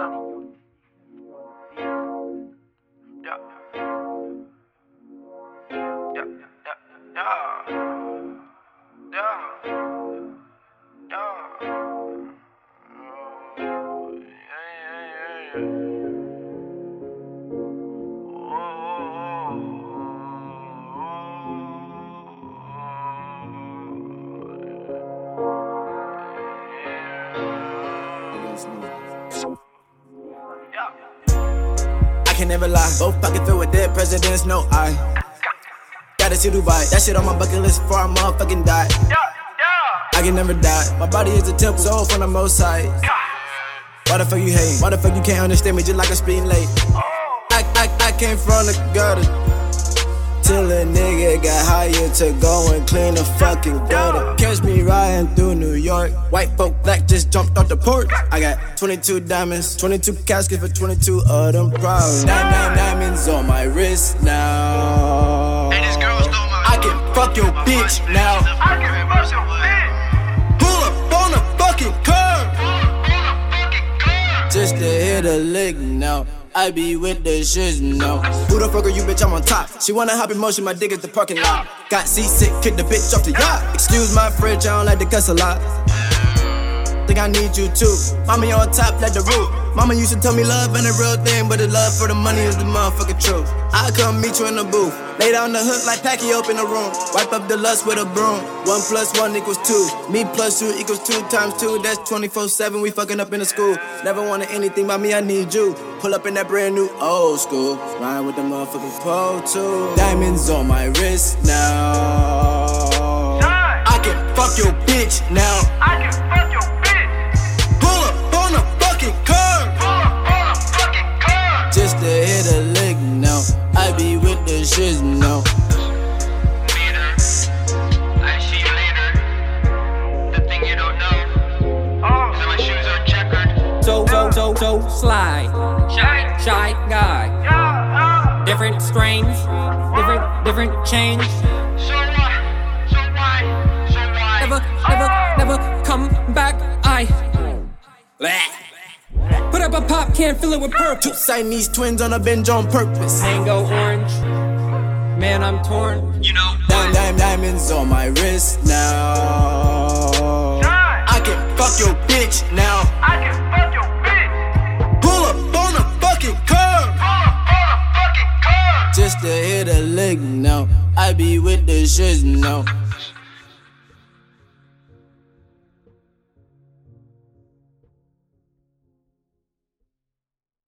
I can never lie. Both pockets filled with dead presidents, no I. Gotta see Dubai. That shit on my bucket list before I motherfucking die. I can never die. My body is a temple, soul from the most high. Why the fuck you hate? Why the fuck you can't understand me just like I'm speeding late? I, I, I came from the gutter. Till a nigga got hired to go and clean the fucking gutter. Catch me riding through New York. White folk black just jumped off the porch. I got 22 diamonds, 22 caskets for 22 of them problems. Nine, nine diamonds on my wrist now. I can fuck your bitch now. Pull up on the fucking curb. Just to hit a lick now. I be with the shits now. Who the fuck are you, bitch? I'm on top. She wanna hop in motion, my dick is the parking lot. Got seasick, kick the bitch off the yacht. Excuse my fridge, I don't like to cuss a lot. Think I need you too. Mommy on top, let the roof. Mama used to tell me love ain't a real thing, but the love for the money is the motherfucking truth. I come meet you in the booth. Lay down the hook like up in the room. Wipe up the lust with a broom. One plus one equals two. Me plus two equals two times two. That's 24 7. We fucking up in the school. Never wanted anything by me, I need you. Pull up in that brand new old school. Ride with the motherfucking pole too. Diamonds on my wrist now. With the now. So, so, so, so sly. Shy guy. Different strains, different, different change. Never, never, never come back. I put up a pop can, fill it with purple. Two Siamese twins on a bench on purpose. Mango orange. Man, I'm torn. You know, Dime, dime, diamonds on my wrist now. I can fuck your bitch now. I can fuck your bitch. Pull up on the fucking curb. Just to hit a lick now. I be with the shits now.